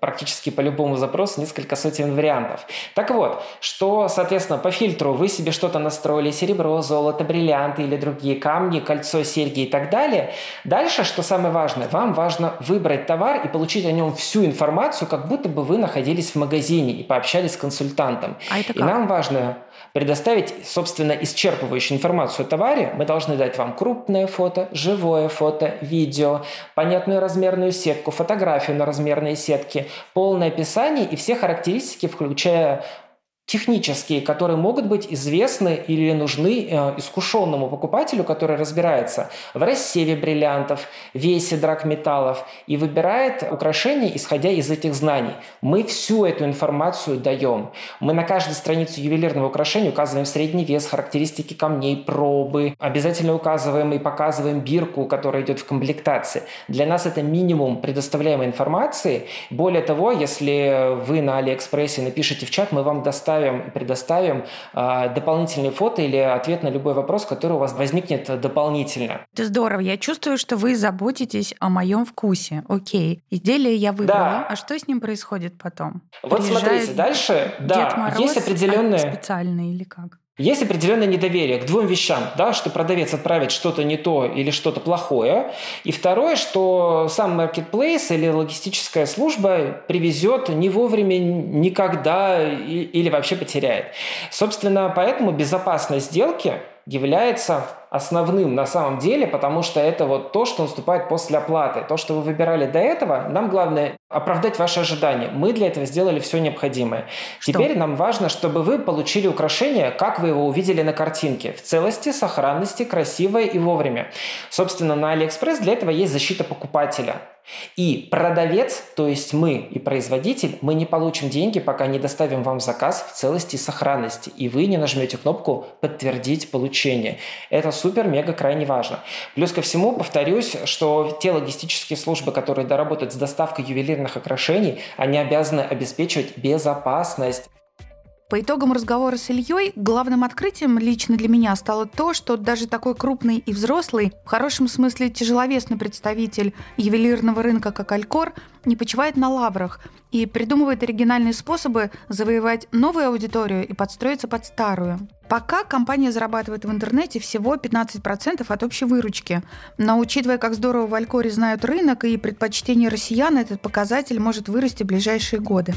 практически по любому запросу несколько сотен вариантов. Так вот, что, соответственно, по фильтру вы себе что-то настроили, серебро, золото, бриллианты или другие камни, кольцо, серьги и так далее. Дальше, что самое важное, вам важно выбрать товар и получить о нем всю информацию, как будто бы вы находились в магазине и пообщались с консультантом. А это как? И нам важно предоставить, собственно, исчерпывающую информацию о товаре. Мы должны дать вам крупное фото, живое фото, видео, понятную размерную сетку, фотографию на размерные сетки, полное описание и все характеристики, включая технические, которые могут быть известны или нужны э, искушенному покупателю, который разбирается в рассеве бриллиантов, весе драгметаллов и выбирает украшения, исходя из этих знаний. Мы всю эту информацию даем. Мы на каждой странице ювелирного украшения указываем средний вес, характеристики камней, пробы. Обязательно указываем и показываем бирку, которая идет в комплектации. Для нас это минимум предоставляемой информации. Более того, если вы на Алиэкспрессе напишите в чат, мы вам доставим предоставим, предоставим э, дополнительные фото или ответ на любой вопрос, который у вас возникнет дополнительно. Это здорово. Я чувствую, что вы заботитесь о моем вкусе. Окей. Изделие я выбрала. Да. А что с ним происходит потом? Вот Приезжает смотрите, дальше, да, Мороз, есть определенные... специальные или как? Есть определенное недоверие к двум вещам, да, что продавец отправит что-то не то или что-то плохое. И второе, что сам маркетплейс или логистическая служба привезет не вовремя никогда или вообще потеряет. Собственно, поэтому безопасность сделки является основным на самом деле, потому что это вот то, что наступает после оплаты. То, что вы выбирали до этого, нам главное оправдать ваши ожидания. Мы для этого сделали все необходимое. Что? Теперь нам важно, чтобы вы получили украшение, как вы его увидели на картинке, в целости, сохранности, красивое и вовремя. Собственно, на AliExpress для этого есть защита покупателя. И продавец, то есть мы и производитель, мы не получим деньги, пока не доставим вам заказ в целости и сохранности, и вы не нажмете кнопку «Подтвердить получение». Это супер-мега крайне важно. Плюс ко всему, повторюсь, что те логистические службы, которые доработают с доставкой ювелирных украшений, они обязаны обеспечивать безопасность. По итогам разговора с Ильей главным открытием лично для меня стало то, что даже такой крупный и взрослый, в хорошем смысле тяжеловесный представитель ювелирного рынка, как Алькор, не почивает на лаврах и придумывает оригинальные способы завоевать новую аудиторию и подстроиться под старую. Пока компания зарабатывает в интернете всего 15% от общей выручки. Но учитывая, как здорово в Алькоре знают рынок и предпочтения россиян, этот показатель может вырасти в ближайшие годы.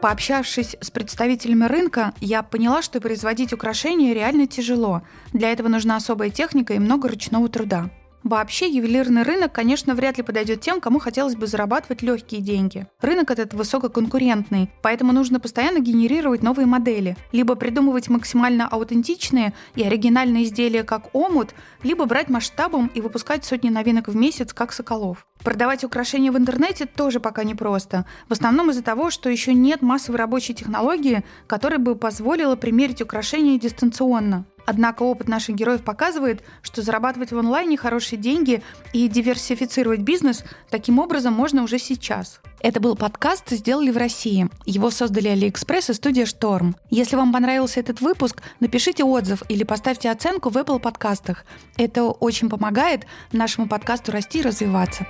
Пообщавшись с представителями рынка, я поняла, что производить украшения реально тяжело. Для этого нужна особая техника и много ручного труда. Вообще, ювелирный рынок, конечно, вряд ли подойдет тем, кому хотелось бы зарабатывать легкие деньги. Рынок этот высококонкурентный, поэтому нужно постоянно генерировать новые модели. Либо придумывать максимально аутентичные и оригинальные изделия, как омут, либо брать масштабом и выпускать сотни новинок в месяц, как Соколов. Продавать украшения в интернете тоже пока непросто. В основном из-за того, что еще нет массовой рабочей технологии, которая бы позволила примерить украшения дистанционно. Однако опыт наших героев показывает, что зарабатывать в онлайне хорошие деньги и диверсифицировать бизнес таким образом можно уже сейчас. Это был подкаст «Сделали в России». Его создали Алиэкспресс и студия «Шторм». Если вам понравился этот выпуск, напишите отзыв или поставьте оценку в Apple подкастах. Это очень помогает нашему подкасту расти и развиваться.